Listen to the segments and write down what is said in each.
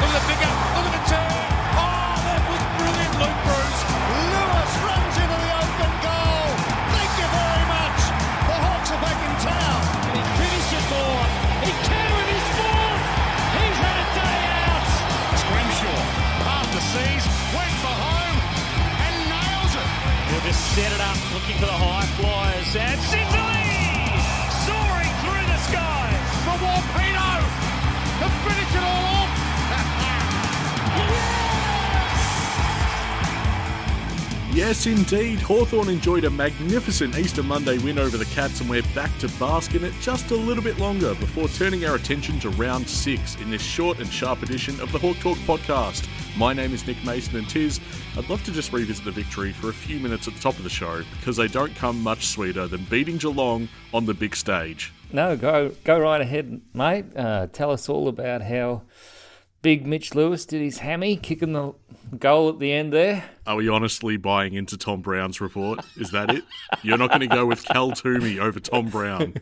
Look at the bigger. Look at the turn. Oh, that was brilliant, Luke Breust. Lewis runs into the open goal. Thank you very much. The Hawks are back in town. And he finished it for. He can with his fourth. He's had a day out. Scrimshaw, after seas, went for home and nails it. He'll just set it up, looking for the high flyers. And Sicily Yes, indeed. Hawthorn enjoyed a magnificent Easter Monday win over the Cats, and we're back to bask in it just a little bit longer before turning our attention to round six in this short and sharp edition of the Hawk Talk podcast. My name is Nick Mason, and Tiz, I'd love to just revisit the victory for a few minutes at the top of the show because they don't come much sweeter than beating Geelong on the big stage. No, go go right ahead, mate. Uh, tell us all about how big Mitch Lewis did his hammy, kicking the goal at the end there. Are we honestly buying into Tom Browne's report? Is that it? You're not going to go with Cal Twomey over Tom Browne.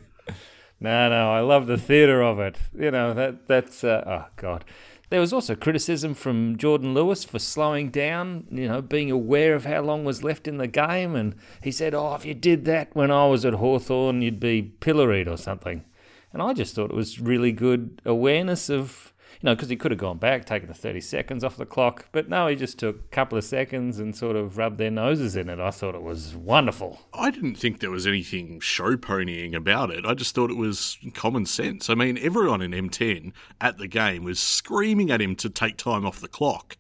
No, no, I love the theatre of it. You know that that's uh, oh god. There was also criticism from Jordan Lewis for slowing down, you know, being aware of how long was left in the game. And he said, Oh, if you did that when I was at Hawthorn, you'd be pilloried or something. And I just thought it was really good awareness of, you know, because he could have gone back, taken the 30 seconds off the clock. But no, he just took a couple of seconds and sort of rubbed their noses in it. I thought it was wonderful. I didn't think there was anything show ponying about it. I just thought it was common sense. I mean, everyone in M10 at the game was screaming at him to take time off the clock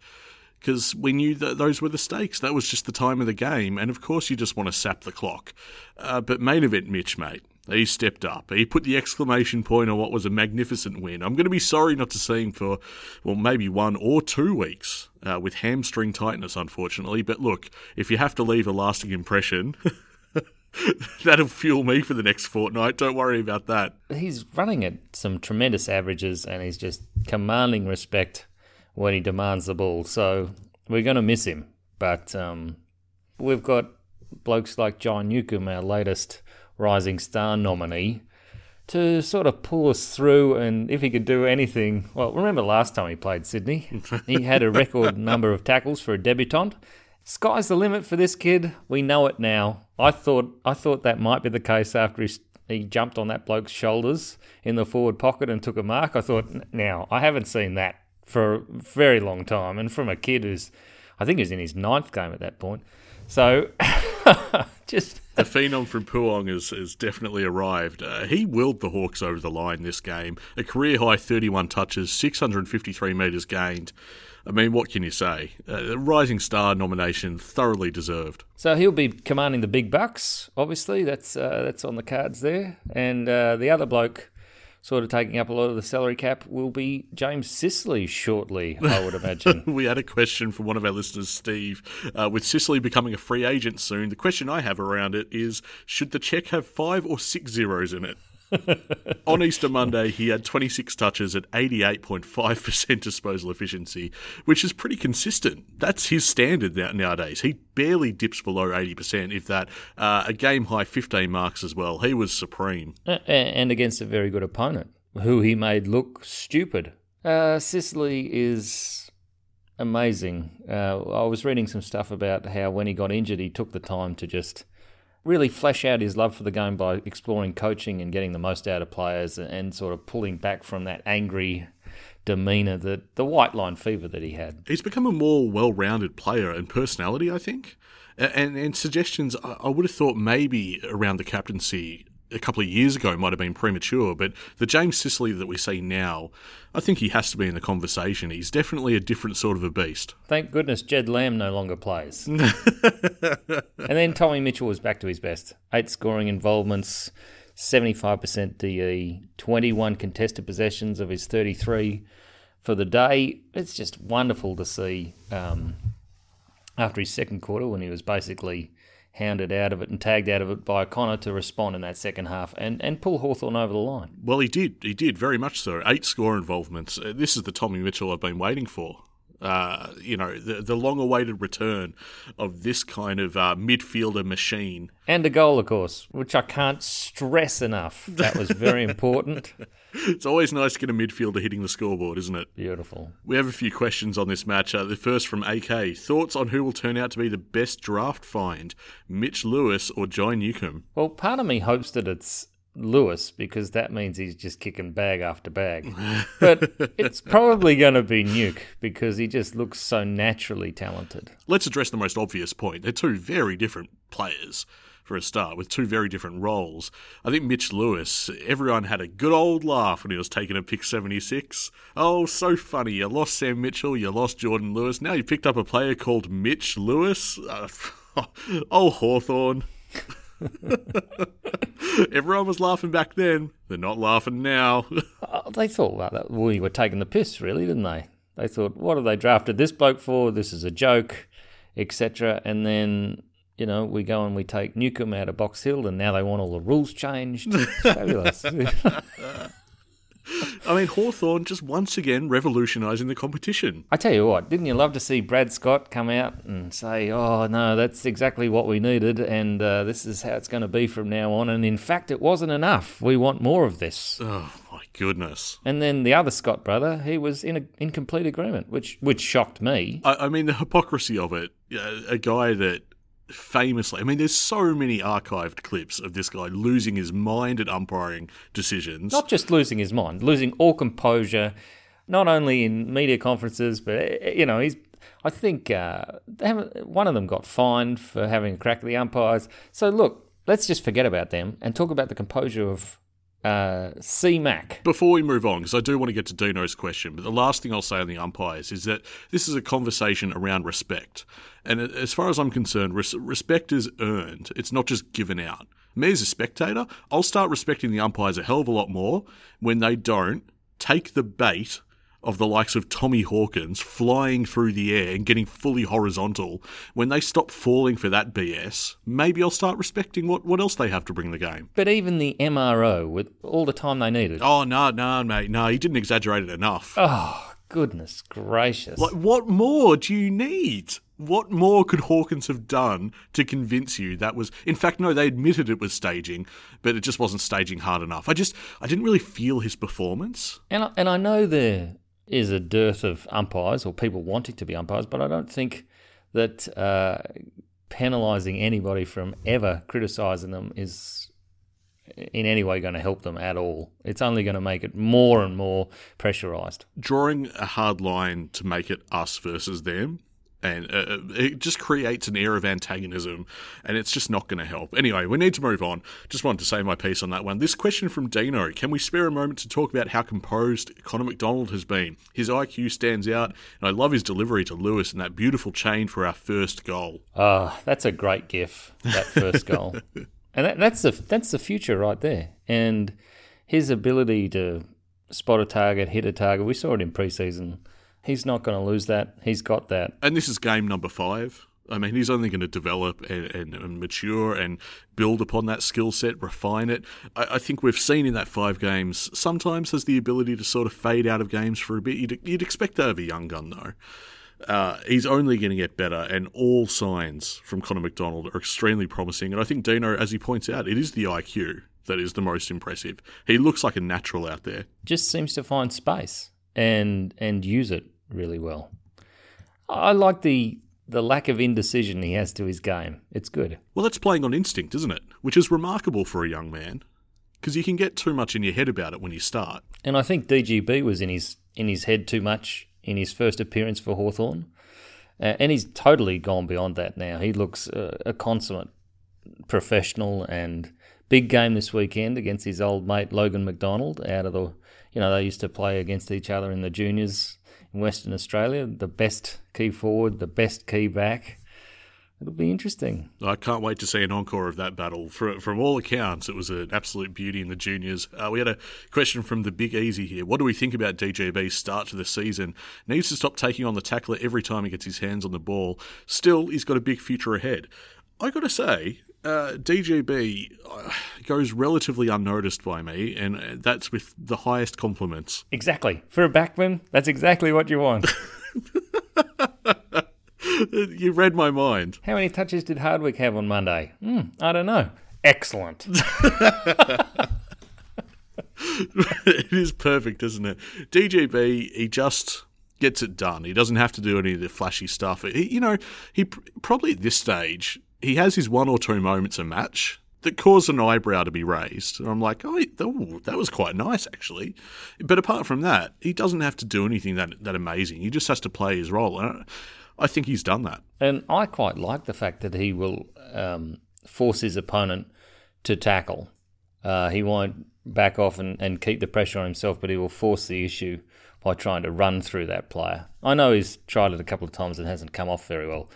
because we knew that those were the stakes. That was just the time of the game. And of course, you just want to sap the clock. Uh, but main event Mitch, mate. He stepped up. He put the exclamation point on what was a magnificent win. I'm going to be sorry not to see him for, well, maybe one or two weeks uh, with hamstring tightness, unfortunately. But look, if you have to leave a lasting impression, that'll fuel me for the next fortnight. Don't worry about that. He's running at some tremendous averages and he's just commanding respect when he demands the ball. So we're going to miss him. But um, we've got blokes like John Newcombe, our latest Rising Star nominee, to sort of pull us through. And if he could do anything, well, remember last time he played Sydney? he had a record number of tackles for a debutant. Sky's the limit for this kid. We know it now. I thought I thought that might be the case after he he jumped on that bloke's shoulders in the forward pocket and took a mark. I thought, now I haven't seen that for a very long time, and from a kid who's, I think, he was in his ninth game at that point. So, just The phenom from Poowong has, has definitely arrived. Uh, he willed the Hawks over the line this game. A career high 31 touches, 653 metres gained. I mean, what can you say? Uh, Rising Star nomination, thoroughly deserved. So he'll be commanding the big bucks. Obviously, that's uh, that's on the cards there. And uh, the other bloke, sort of taking up a lot of the salary cap, will be James Sicily shortly. I would imagine. We had a question from one of our listeners, Steve. Uh, with Sicily becoming a free agent soon, the question I have around it is should the check have five or six zeros in it? On Easter Monday, he had 26 touches at 88.5% disposal efficiency, which is pretty consistent. That's his standard nowadays. He barely dips below 80%, if that. Uh, a game high 15 marks as well. He was supreme. And against a very good opponent who he made look stupid. Uh, Sicily is amazing. Uh, I was reading some stuff about how when he got injured, he took the time to just really flesh out his love for the game by exploring coaching and getting the most out of players and sort of pulling back from that angry demeanour, that the white line fever that he had. He's become a more well-rounded player and personality, I think. And and suggestions, I would have thought maybe around the captaincy a couple of years ago might have been premature, but the James Sicily that we see now, I think he has to be in the conversation. He's definitely a different sort of a beast. Thank goodness Jed Lamb no longer plays. and then Tommy Mitchell was back to his best. Eight scoring involvements, 75% DE, 21 contested possessions of his 33 for the day. It's just wonderful to see um, after his second quarter when he was basically hounded out of it and tagged out of it by Connor to respond in that second half and, and pull Hawthorn over the line. Well, he did. He did very much so. Eight score involvements. Uh, This is the Tommy Mitchell I've been waiting for. Uh, you know, the, the long awaited return of this kind of uh, midfielder machine. And a goal, of course, which I can't stress enough. That was very important. It's always nice to get a midfielder hitting the scoreboard, isn't it? Beautiful. We have a few questions on this match. Uh, the first from AK. Thoughts on who will turn out to be the best draft find, Mitch Lewis or Jai Newcombe? Well, part of me hopes that it's Lewis because that means he's just kicking bag after bag. But it's probably going to be Nuke because he just looks so naturally talented. Let's address the most obvious point. They're two very different players for a start, with two very different roles. I think Mitch Lewis, everyone had a good old laugh when he was taking a pick 76. Oh, so funny. You lost Sam Mitchell, you lost Jordan Lewis. Now you picked up a player called Mitch Lewis. Uh, oh, Hawthorn. Everyone was laughing back then. They're not laughing now. Uh, they thought, well, that, we were taking the piss, really, didn't they? They thought, what have they drafted this bloke for? This is a joke, etc. And then, you know, we go and we take Newcombe out of Box Hill, and now they want all the rules changed. It's fabulous. I mean, Hawthorn just once again revolutionising the competition. I tell you what, didn't you love to see Brad Scott come out and say, "Oh no, that's exactly what we needed, and uh, this is how it's going to be from now on." And in fact, it wasn't enough. We want more of this. Oh my goodness! And then the other Scott brother, he was in a, in complete agreement, which which shocked me. I, I mean, the hypocrisy of it. A guy that famously, I mean, there's so many archived clips of this guy losing his mind at umpiring decisions. Not just losing his mind, losing all composure, not only in media conferences, but eh, you know, he's. I think uh, one of them got fined for having a crack at the umpires. So look, let's just forget about them and talk about the composure of uh, C Mac. Before we move on, because I do want to get to Dino's question, but the last thing I'll say on the umpires is that this is a conversation around respect. And as far as I'm concerned, res- respect is earned, it's not just given out. Me as a spectator, I'll start respecting the umpires a hell of a lot more when they don't take the bait of the likes of Tommy Hawkins flying through the air and getting fully horizontal, when they stop falling for that BS, maybe I'll start respecting what, what else they have to bring the game. But even the MRO, with all the time they needed. Oh, no, no, mate. No, he didn't exaggerate it enough. Oh, goodness gracious. Like, what more do you need? What more could Hawkins have done to convince you that was? In fact, no, they admitted it was staging, but it just wasn't staging hard enough. I just, I didn't really feel his performance. And I, and I know there is a dearth of umpires or people wanting to be umpires, but I don't think that uh, penalising anybody from ever criticising them is in any way going to help them at all. It's only going to make it more and more pressurised. Drawing a hard line to make it us versus them and uh, it just creates an air of antagonism, and it's just not going to help. Anyway, we need to move on. Just wanted to say my piece on that one. This question from Dino: Can we spare a moment to talk about how composed Connor Macdonald has been? His IQ stands out, and I love his delivery to Lewis and that beautiful chain for our first goal. Ah, uh, that's a great gif. That first goal, and that, that's the that's the future right there. And his ability to spot a target, hit a target. We saw it in preseason He's not going to lose that. He's got that. And this is game number five. I mean, he's only going to develop and, and, and mature and build upon that skill set, refine it. I, I, think we've seen in that five games sometimes has the ability to sort of fade out of games for a bit. You'd, you'd expect that of a young gun, though. Uh, he's only going to get better, and all signs from Connor Macdonald are extremely promising. And I think Dino, as he points out, it is the IQ that is the most impressive. He looks like a natural out there. Just seems to find space and and use it really well. I like the the lack of indecision he has to his game. It's good. Well, that's playing on instinct, isn't it? Which is remarkable for a young man, because you can get too much in your head about it when you start. And I think DGB was in his in his head too much in his first appearance for Hawthorn, uh, and he's totally gone beyond that now. He looks uh, a consummate professional and big game this weekend against his old mate Logan McDonald out of the you know they used to play against each other in the juniors in Western Australia. The best key forward, the best key back. It'll be interesting. I can't wait to see an encore of that battle. From all accounts, it was an absolute beauty in the juniors. Uh, we had a question from the Big Easy here. What do we think about DGB's start to the season? Needs to stop taking on the tackler every time he gets his hands on the ball. Still, he's got a big future ahead. I got to say, uh, DGB uh, goes relatively unnoticed by me, and that's with the highest compliments. Exactly. For a backman, that's exactly what you want. you read my mind. How many touches did Hardwick have on Monday? Hmm, I don't know. Excellent. it is perfect, isn't it? DGB, he just gets it done. He doesn't have to do any of the flashy stuff. He, you know, he pr- probably at this stage he has his one or two moments a match that cause an eyebrow to be raised. And I'm like, oh, that was quite nice actually. But apart from that, he doesn't have to do anything that that amazing. He just has to play his role. And I think he's done that. And I quite like the fact that he will um, force his opponent to tackle. Uh, he won't back off and, and keep the pressure on himself, but he will force the issue by trying to run through that player. I know he's tried it a couple of times and hasn't come off very well,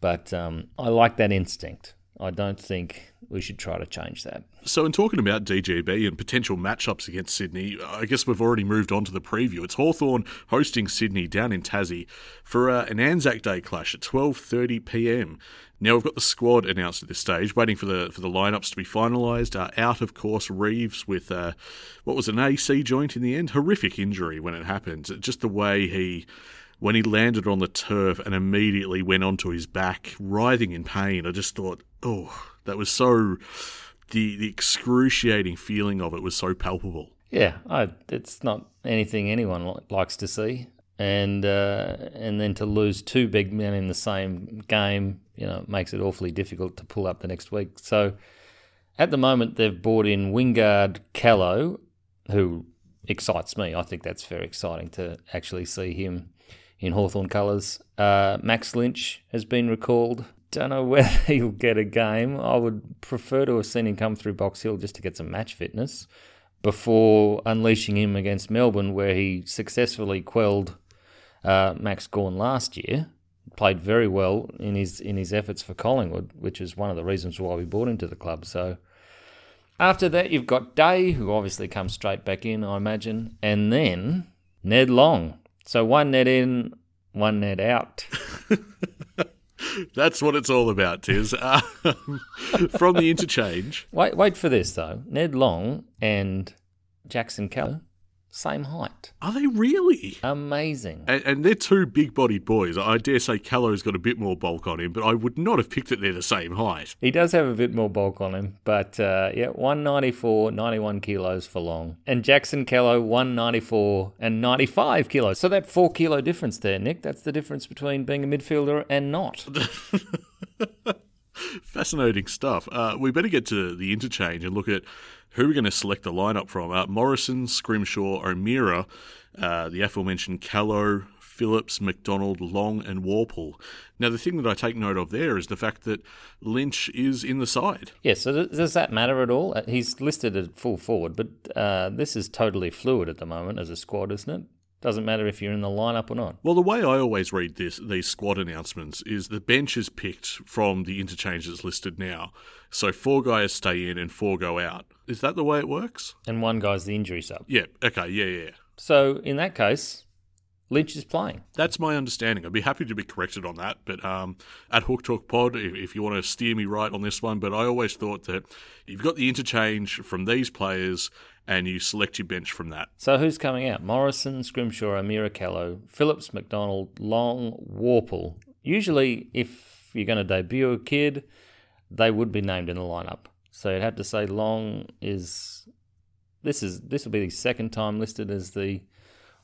but um, I like that instinct. I don't think we should try to change that. So, in talking about DGB and potential matchups against Sydney, I guess we've already moved on to the preview. It's Hawthorn hosting Sydney down in Tassie for uh, an Anzac Day clash at 12:30 p.m. Now we've got the squad announced at this stage, waiting for the for the lineups to be finalised. Uh, out, of course, Reeves with uh, what was an AC joint in the end. Horrific injury when it happened. Just the way he when he landed on the turf and immediately went onto his back, writhing in pain. I just thought, oh, that was so. The, the excruciating feeling of it was so palpable. Yeah, I, it's not anything anyone likes to see and uh, and then to lose two big men in the same game, you know, makes it awfully difficult to pull up the next week. So at the moment, they've brought in Wingard Callow, who excites me. I think that's very exciting to actually see him in Hawthorn colours. Uh, Max Lynch has been recalled. Don't know whether he'll get a game. I would prefer to have seen him come through Box Hill just to get some match fitness before unleashing him against Melbourne, where he successfully quelled uh, Max Gawn last year played very well in his in his efforts for Collingwood, which is one of the reasons why we brought him to the club. So after that, you've got Day, who obviously comes straight back in, I imagine, and then Ned Long. So one Ned in, one Ned out. That's what it's all about, Tiz. Um, from the interchange. Wait, wait for this though. Ned Long and Jackson Callow same height. Are they really? Amazing. And, and they're two big bodied boys. I dare say Callow's got a bit more bulk on him, but I would not have picked that they're the same height. He does have a bit more bulk on him, but uh, yeah, 194, 91 kilos for long. And Jackson Callow, 194 and 95 kilos. So that four kilo difference there, Nick, that's the difference between being a midfielder and not. Fascinating stuff. Uh, we better get to the interchange and look at who we're going to select the lineup from. Uh, Morrison, Scrimshaw, O'Meara, uh, the aforementioned Callow, Phillips, Macdonald, Long, and Worpel. Now, the thing that I take note of there is the fact that Lynch is in the side. Yes, yeah, so does that matter at all? Uh, he's listed at full forward, but uh, this is totally fluid at the moment as a squad, isn't it? Doesn't matter if you're in the lineup or not. Well, the way I always read this these squad announcements is the bench is picked from the interchanges listed now. So four guys stay in and four go out. Is that the way it works? And one guy's the injury sub. Yeah. Okay. Yeah. Yeah. So in that case, Lynch is playing. That's my understanding. I'd be happy to be corrected on that. But um, at Hawk Talk Pod, if, if, you want to steer me right on this one, but I always thought that you've got the interchange from these players and you select your bench from that. So who's coming out? Morrison, Scrimshaw, O'Meara Callow, Phillips, Macdonald, Long, Worpel. Usually, if you're going to debut a kid, they would be named in the lineup. So you'd have to say Long is this is this will be the second time listed as the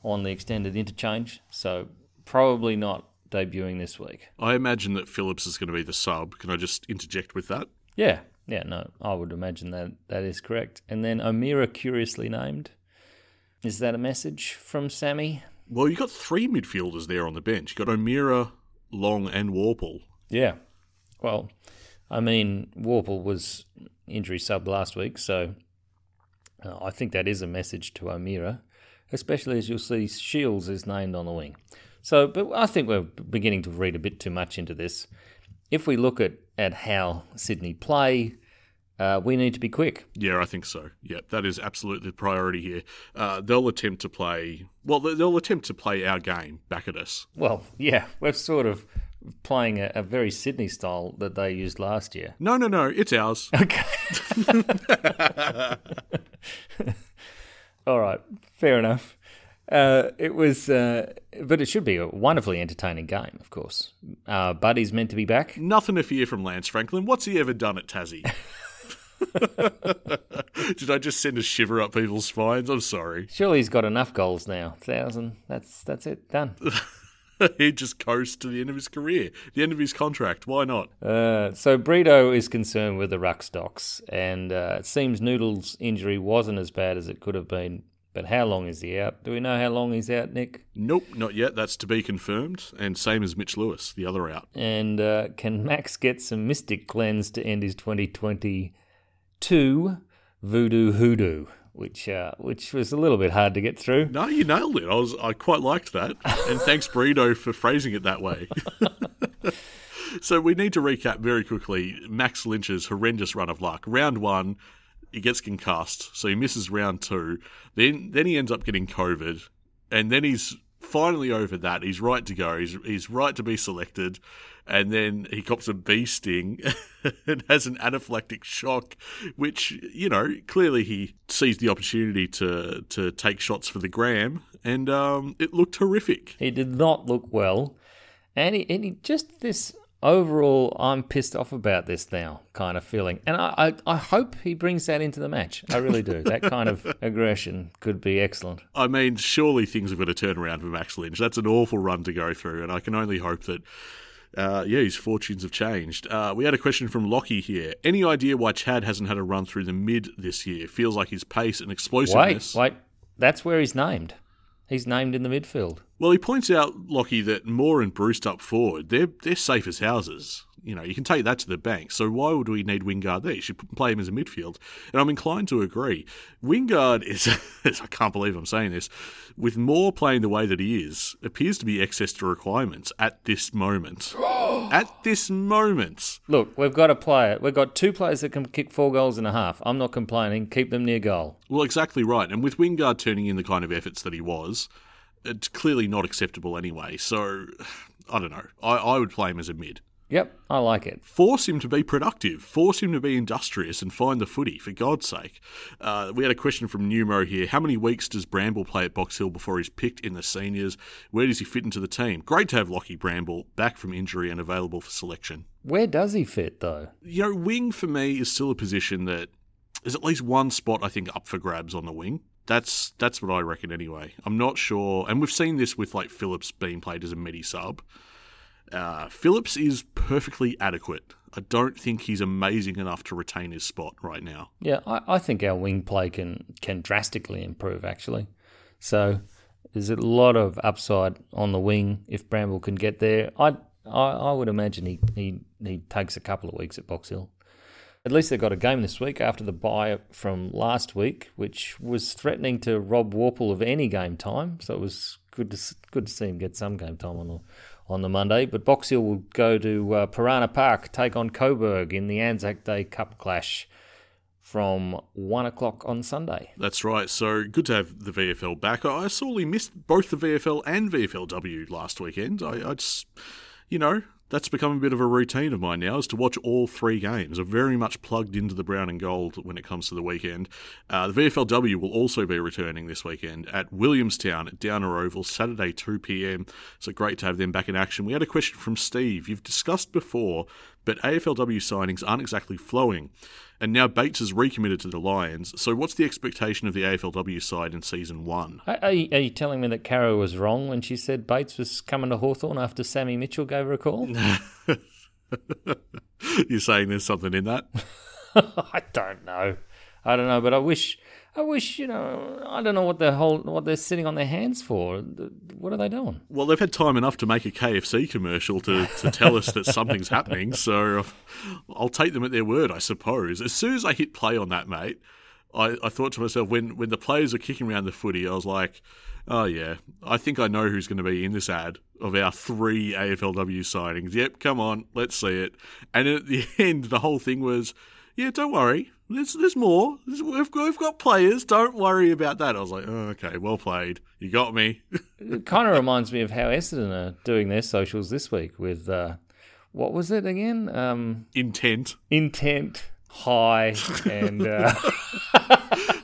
on the extended interchange. So probably not debuting this week. I imagine that Phillips is going to be the sub. Can I just interject with that? Yeah, yeah, no, I would imagine that that is correct. And then O'Meara, curiously named. Is that a message from Sammy? Well, you've got three midfielders there on the bench. You've got O'Meara, Long, and Worpel. Yeah. Well, I mean, Worpel was injury sub last week, so uh, I think that is a message to O'Meara, especially as you'll see Shields is named on the wing. So, but I think we're beginning to read a bit too much into this if we look at, at how Sydney play, uh, we need to be quick. Yeah, I think so. Yeah, that is absolutely the priority here. Uh, they'll attempt to play, well, they'll attempt to play our game back at us. Well, yeah, we're sort of playing a, a very Sydney style that they used last year. No, no, no, it's ours. Okay. All right, fair enough. Uh, it was, uh, but it should be a wonderfully entertaining game, of course. Uh, Buddy's meant to be back. Nothing to fear from Lance Franklin. What's he ever done at Tassie? Did I just send a shiver up people's spines? I'm sorry. Surely he's got enough goals now. Thousand. That's that's it. Done. he just coasts to the end of his career, the end of his contract. Why not? Uh, so Brito is concerned with the ruck stocks, and uh, it seems Noodle's injury wasn't as bad as it could have been. But how long is he out? Do we know how long he's out, Nick? Nope, not yet. That's to be confirmed. And same as Mitch Lewis, the other out. And uh, can Max get some Mystic Cleanse to end his 2022 Voodoo Hoodoo? Which uh, which was a little bit hard to get through. No, you nailed it. I was I quite liked that, and thanks Brito for phrasing it that way. so we need to recap very quickly Max Lynch's horrendous run of luck. Round one, he gets concussed, so he misses round two. Then then he ends up getting COVID, and then he's finally over that. He's right to go. He's he's right to be selected, and then he cops a bee sting and has an anaphylactic shock, which you know clearly he sees the opportunity to to take shots for the gram, and um, it looked horrific. He did not look well, and he, and he just this overall, I'm pissed off about this now kind of feeling. And I, I, I, hope he brings that into the match. I really do. that kind of aggression could be excellent. I mean, surely things have got to turn around for Max Lynch. That's an awful run to go through, and I can only hope that. Uh, yeah, his fortunes have changed. Uh, we had a question from Lockie here. Any idea why Chad hasn't had a run through the mid this year? Feels like his pace and explosiveness. Wait, wait. That's where he's named. He's named in the midfield. Well, he points out, Lockie, that Moore and Breust up forward, they're they're safe as houses. You know, you can take that to the bank. So why would we need Wingard there? You should play him as a midfield. And I'm inclined to agree. Wingard is, I can't believe I'm saying this, with Moore playing the way that he is, appears to be excess to requirements at this moment. At this moment. Look, we've got a player. We've got two players that can kick four goals and a half. I'm not complaining. Keep them near goal. Well, exactly right. And with Wingard turning in the kind of efforts that he was, it's clearly not acceptable anyway. So, I don't know. I, I would play him as a mid. Yep, I like it. Force him to be productive. Force him to be industrious and find the footy, for God's sake. Uh, we had a question from Numo here. How many weeks does Bramble play at Box Hill before he's picked in the seniors? Where does he fit into the team? Great to have Lockie Bramble back from injury and available for selection. Where does he fit, though? You know, wing for me is still a position that there's at least one spot I think up for grabs on the wing. That's that's what I reckon anyway. I'm not sure, and we've seen this with like Phillips being played as a midi sub. Uh, Phillips is perfectly adequate. I don't think he's amazing enough to retain his spot right now. Yeah, I, I think our wing play can can drastically improve actually. So there's a lot of upside on the wing if Bramble can get there. I I, I would imagine he, he he takes a couple of weeks at Box Hill. At least they got a game this week after the bye from last week, which was threatening to rob Worpel of any game time. So it was good to good to see him get some game time on the on the Monday. But Box Hill will go to uh, Piranha Park, take on Coburg in the Anzac Day Cup clash from one o'clock on Sunday. That's right. So good to have the VFL back. I sorely missed both the VFL and VFLW last weekend. I, I just, you know, that's become a bit of a routine of mine now is to watch all three games. I'm very much plugged into the brown and gold when it comes to the weekend. Uh, the VFLW will also be returning this weekend at Williamstown at Downer Oval, Saturday 2 p.m. So great to have them back in action. We had a question from Steve. You've discussed before, but AFLW signings aren't exactly flowing. And now Bates has recommitted to the Lions. So, what's the expectation of the AFLW side in season one? Are, you, are you telling me that Caro was wrong when she said Bates was coming to Hawthorn after Sammy Mitchell gave her a call? You're saying there's something in that? I don't know. I don't know, but I wish I wish you know. I don't know what the whole what they're sitting on their hands for. What are they doing? Well, they've had time enough to make a KFC commercial to, to tell us that something's happening. So I'll take them at their word, I suppose. As soon as I hit play on that, mate, I, I thought to myself when when the players are kicking around the footy, I was like, oh yeah, I think I know who's going to be in this ad of our three AFLW signings. Yep, come on, let's see it. And at the end, the whole thing was, yeah, don't worry there's, there's more. There's, we've, got, we've got players. Don't worry about that. I was like, oh, okay, well played. You got me. it kind of reminds me of how Essendon are doing their socials this week with, uh, what was it again? Um, intent. Intent, high, and. Uh...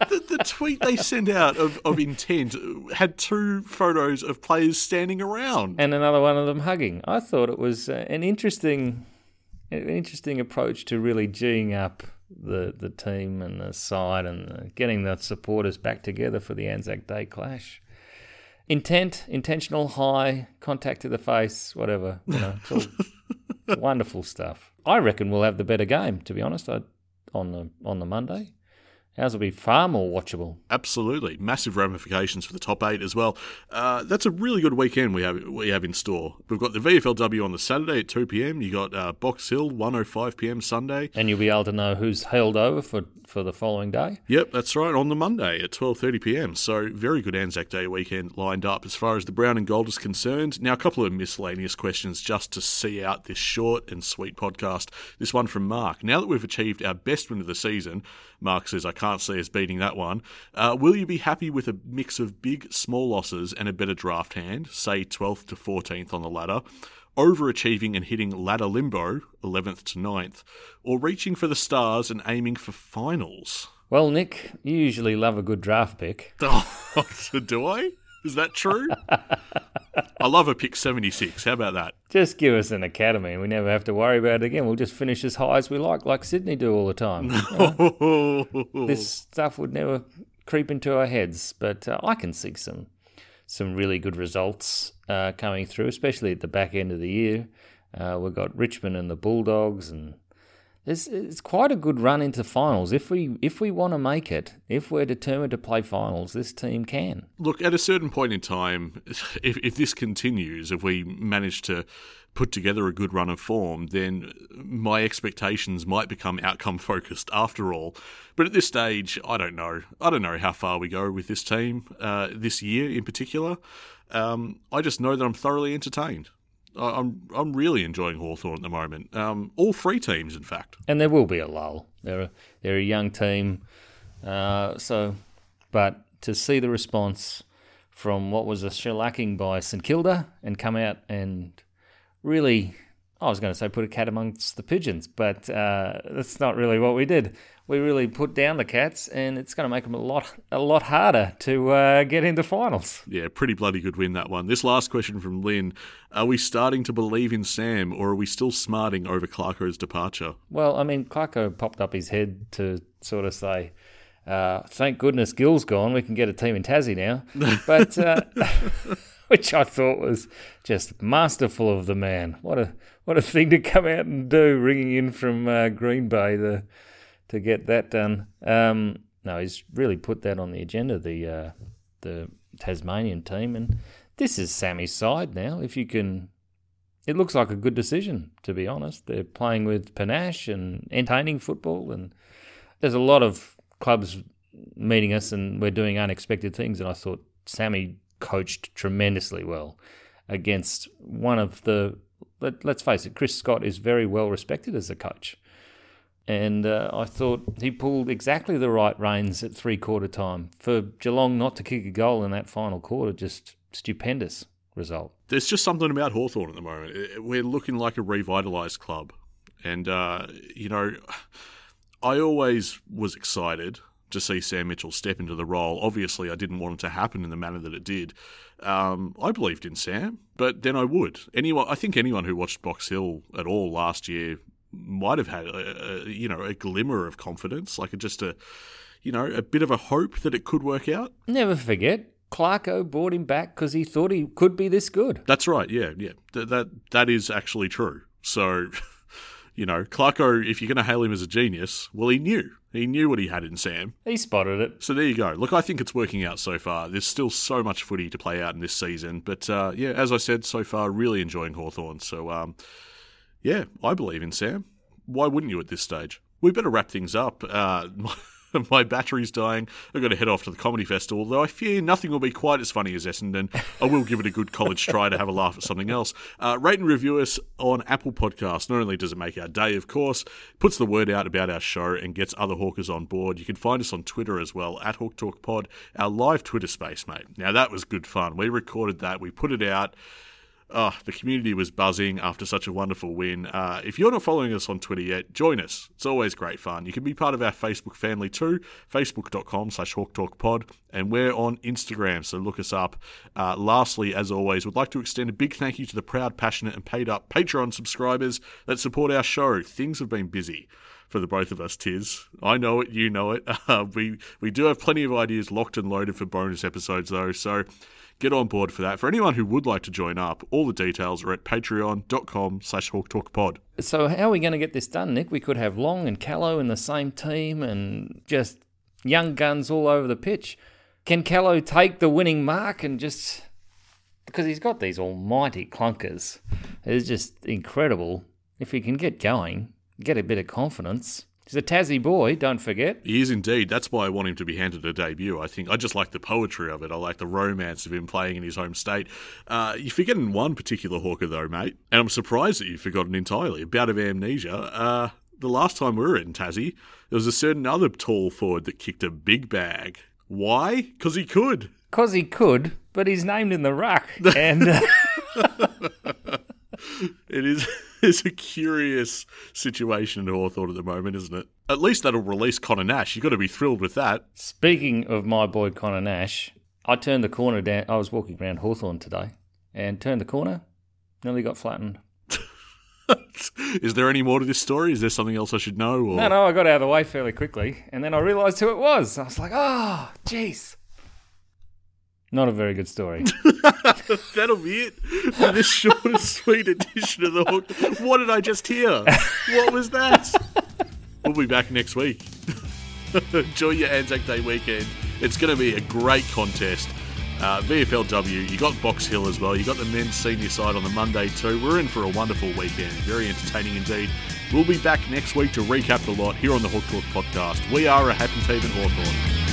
the, the, tweet they sent out of, of intent had two photos of players standing around. and another one of them hugging. I thought it was uh, an interesting, an interesting approach to really geeing up the the team and the side and uh, getting the supporters back together for the Anzac Day clash. Intent, intentional, high contact to the face, whatever. You know, it's all wonderful stuff. I reckon we'll have the better game. To be honest, I, on the on the Monday, ours will be far more watchable. Absolutely, massive ramifications for the top eight as well. Uh, that's a really good weekend we have we have in store. We've got the VFLW on the Saturday at two pm. You got uh, Box Hill one oh five pm Sunday. And you'll be able to know who's held over for, for the following day. Yep, that's right. On the Monday at twelve thirty pm. So very good Anzac Day weekend lined up as far as the brown and gold is concerned. Now a couple of miscellaneous questions just to see out this short and sweet podcast. This one from Mark. Now that we've achieved our best win of the season, Mark says I can't see us beating that one. Uh, will you be happy with a mix of big, small losses and a better draft hand, say twelfth to fourteenth on the ladder? overachieving and hitting ladder limbo, 11th to 9th, or reaching for the stars and aiming for finals? Well, Nick, you usually love a good draft pick. Do I? Is that true? I love a pick 76. How about that? Just give us an academy and we never have to worry about it again. We'll just finish as high as we like, like Sydney do all the time. this stuff would never creep into our heads, but uh, I can see some some really good results uh, coming through, especially at the back end of the year. Uh, we've got Richmond and the Bulldogs, and it's, it's quite a good run into finals. If we if we want to make it, if we're determined to play finals, this team can. Look, at a certain point in time, if, if this continues, if we manage to put together a good run of form, then my expectations might become outcome focused after all. But at this stage, I don't know. I don't know how far we go with this team uh, this year in particular. Um, I just know that I'm thoroughly entertained. I'm I'm really enjoying Hawthorn at the moment. Um, all three teams, in fact. and there will be a lull. They're a, they're a young team, uh, so but to see the response from what was a shellacking by St Kilda and come out and really, I was going to say put a cat amongst the pigeons, but uh, that's not really what we did. We really put down the cats, and it's going to make them a lot a lot harder to uh, get into finals. Yeah, pretty bloody good win that one. This last question from Lynn: Are we starting to believe in Sam, or are we still smarting over Clarko's departure? Well, I mean, Clarko popped up his head to sort of say, uh, "Thank goodness Gill's gone. We can get a team in Tassie now." But uh, which I thought was just masterful of the man. What a what a thing to come out and do, ringing in from uh, Green Bay to to get that done. Um, no, he's really put that on the agenda. The uh, the Tasmanian team, and this is Sammy's side now. If you can it looks like a good decision, to be honest. They're playing with panache and entertaining football, and there's a lot of clubs meeting us, and we're doing unexpected things. And I thought Sammy coached tremendously well against one of the. Let, let's face it, Chris Scott is very well respected as a coach. And uh, I thought he pulled exactly the right reins at three quarter time. For Geelong not to kick a goal in that final quarter, just stupendous result. There's just something about Hawthorn at the moment. We're looking like a revitalised club. And, uh, you know, I always was excited to see Sam Mitchell step into the role. Obviously, I didn't want it to happen in the manner that it did. Um, I believed in Sam, but then I would. Anyone, I think anyone who watched Box Hill at all last year might have had, a, a, you know, a glimmer of confidence, like just a, you know, a bit of a hope that it could work out. Never forget, Clarko brought him back because he thought he could be this good. That's right. Yeah, yeah. Th- that that is actually true. So, you know, Clarko, if you're going to hail him as a genius, well, he knew. He knew what he had in Sam. He spotted it. So there you go. Look, I think it's working out so far. There's still so much footy to play out in this season, but uh, yeah, as I said, so far, really enjoying Hawthorn. So um, yeah, I believe in Sam. Why wouldn't you at this stage? We better wrap things up. Uh, my battery's dying. I've got to head off to the comedy festival, though I fear nothing will be quite as funny as Essendon. I will give it a good college try to have a laugh at something else. Uh, rate and review us on Apple Podcasts. Not only does it make our day, of course, puts the word out about our show and gets other hawkers on board. You can find us on Twitter as well, at Hawk Talk Pod, our live Twitter space, mate. Now, that was good fun. We recorded that, we put it out. Oh, the community was buzzing after such a wonderful win. Uh, if you're not following us on Twitter yet, join us. It's always great fun. You can be part of our Facebook family too, facebook.com slash hawktalkpod, and we're on Instagram, so look us up. Uh, lastly, as always, we'd like to extend a big thank you to the proud, passionate, and paid up Patreon subscribers that support our show. Things have been busy for the both of us, Tiz. I know it, you know it. Uh, we we do have plenty of ideas locked and loaded for bonus episodes, though. So get on board for that. For anyone who would like to join up, all the details are at patreon.com slash hawktalkpod. So how are we going to get this done, Nick? We could have Long and Callow in the same team and just young guns all over the pitch. Can Callow take the winning mark and just because he's got these almighty clunkers. It's just incredible. If he can get going, get a bit of confidence. He's a Tassie boy, don't forget. He is indeed. That's why I want him to be handed a debut. I think I just like the poetry of it. I like the romance of him playing in his home state. Uh, you're forgetting one particular hawker, though, mate, and I'm surprised that you've forgotten entirely. A bout of amnesia. Uh, the last time we were in Tassie, there was a certain other tall forward that kicked a big bag. Why? Because he could. Because he could, but he's named in the ruck. And. Uh, it is it's a curious situation in Hawthorn at the moment, isn't it? At least that'll release Connor Nash. You've got to be thrilled with that. Speaking of my boy Connor Nash, I turned the corner down. I was walking around Hawthorn today and turned the corner, nearly got flattened. is there any more to this story? Is there something else I should know? Or? No, no, I got out of the way fairly quickly, and then I realised who it was. I was like, oh, jeez. Not a very good story. That'll be it for this short and sweet edition of the Hook. What did I just hear? What was that? We'll be back next week. Enjoy your Anzac Day weekend. It's going to be a great contest. Uh, VFLW, you got Box Hill as well. You got the men's senior side on the Monday too. We're in for a wonderful weekend. Very entertaining indeed. We'll be back next week to recap the lot here on the Hook Talk podcast. We are a happy team in Hawthorn.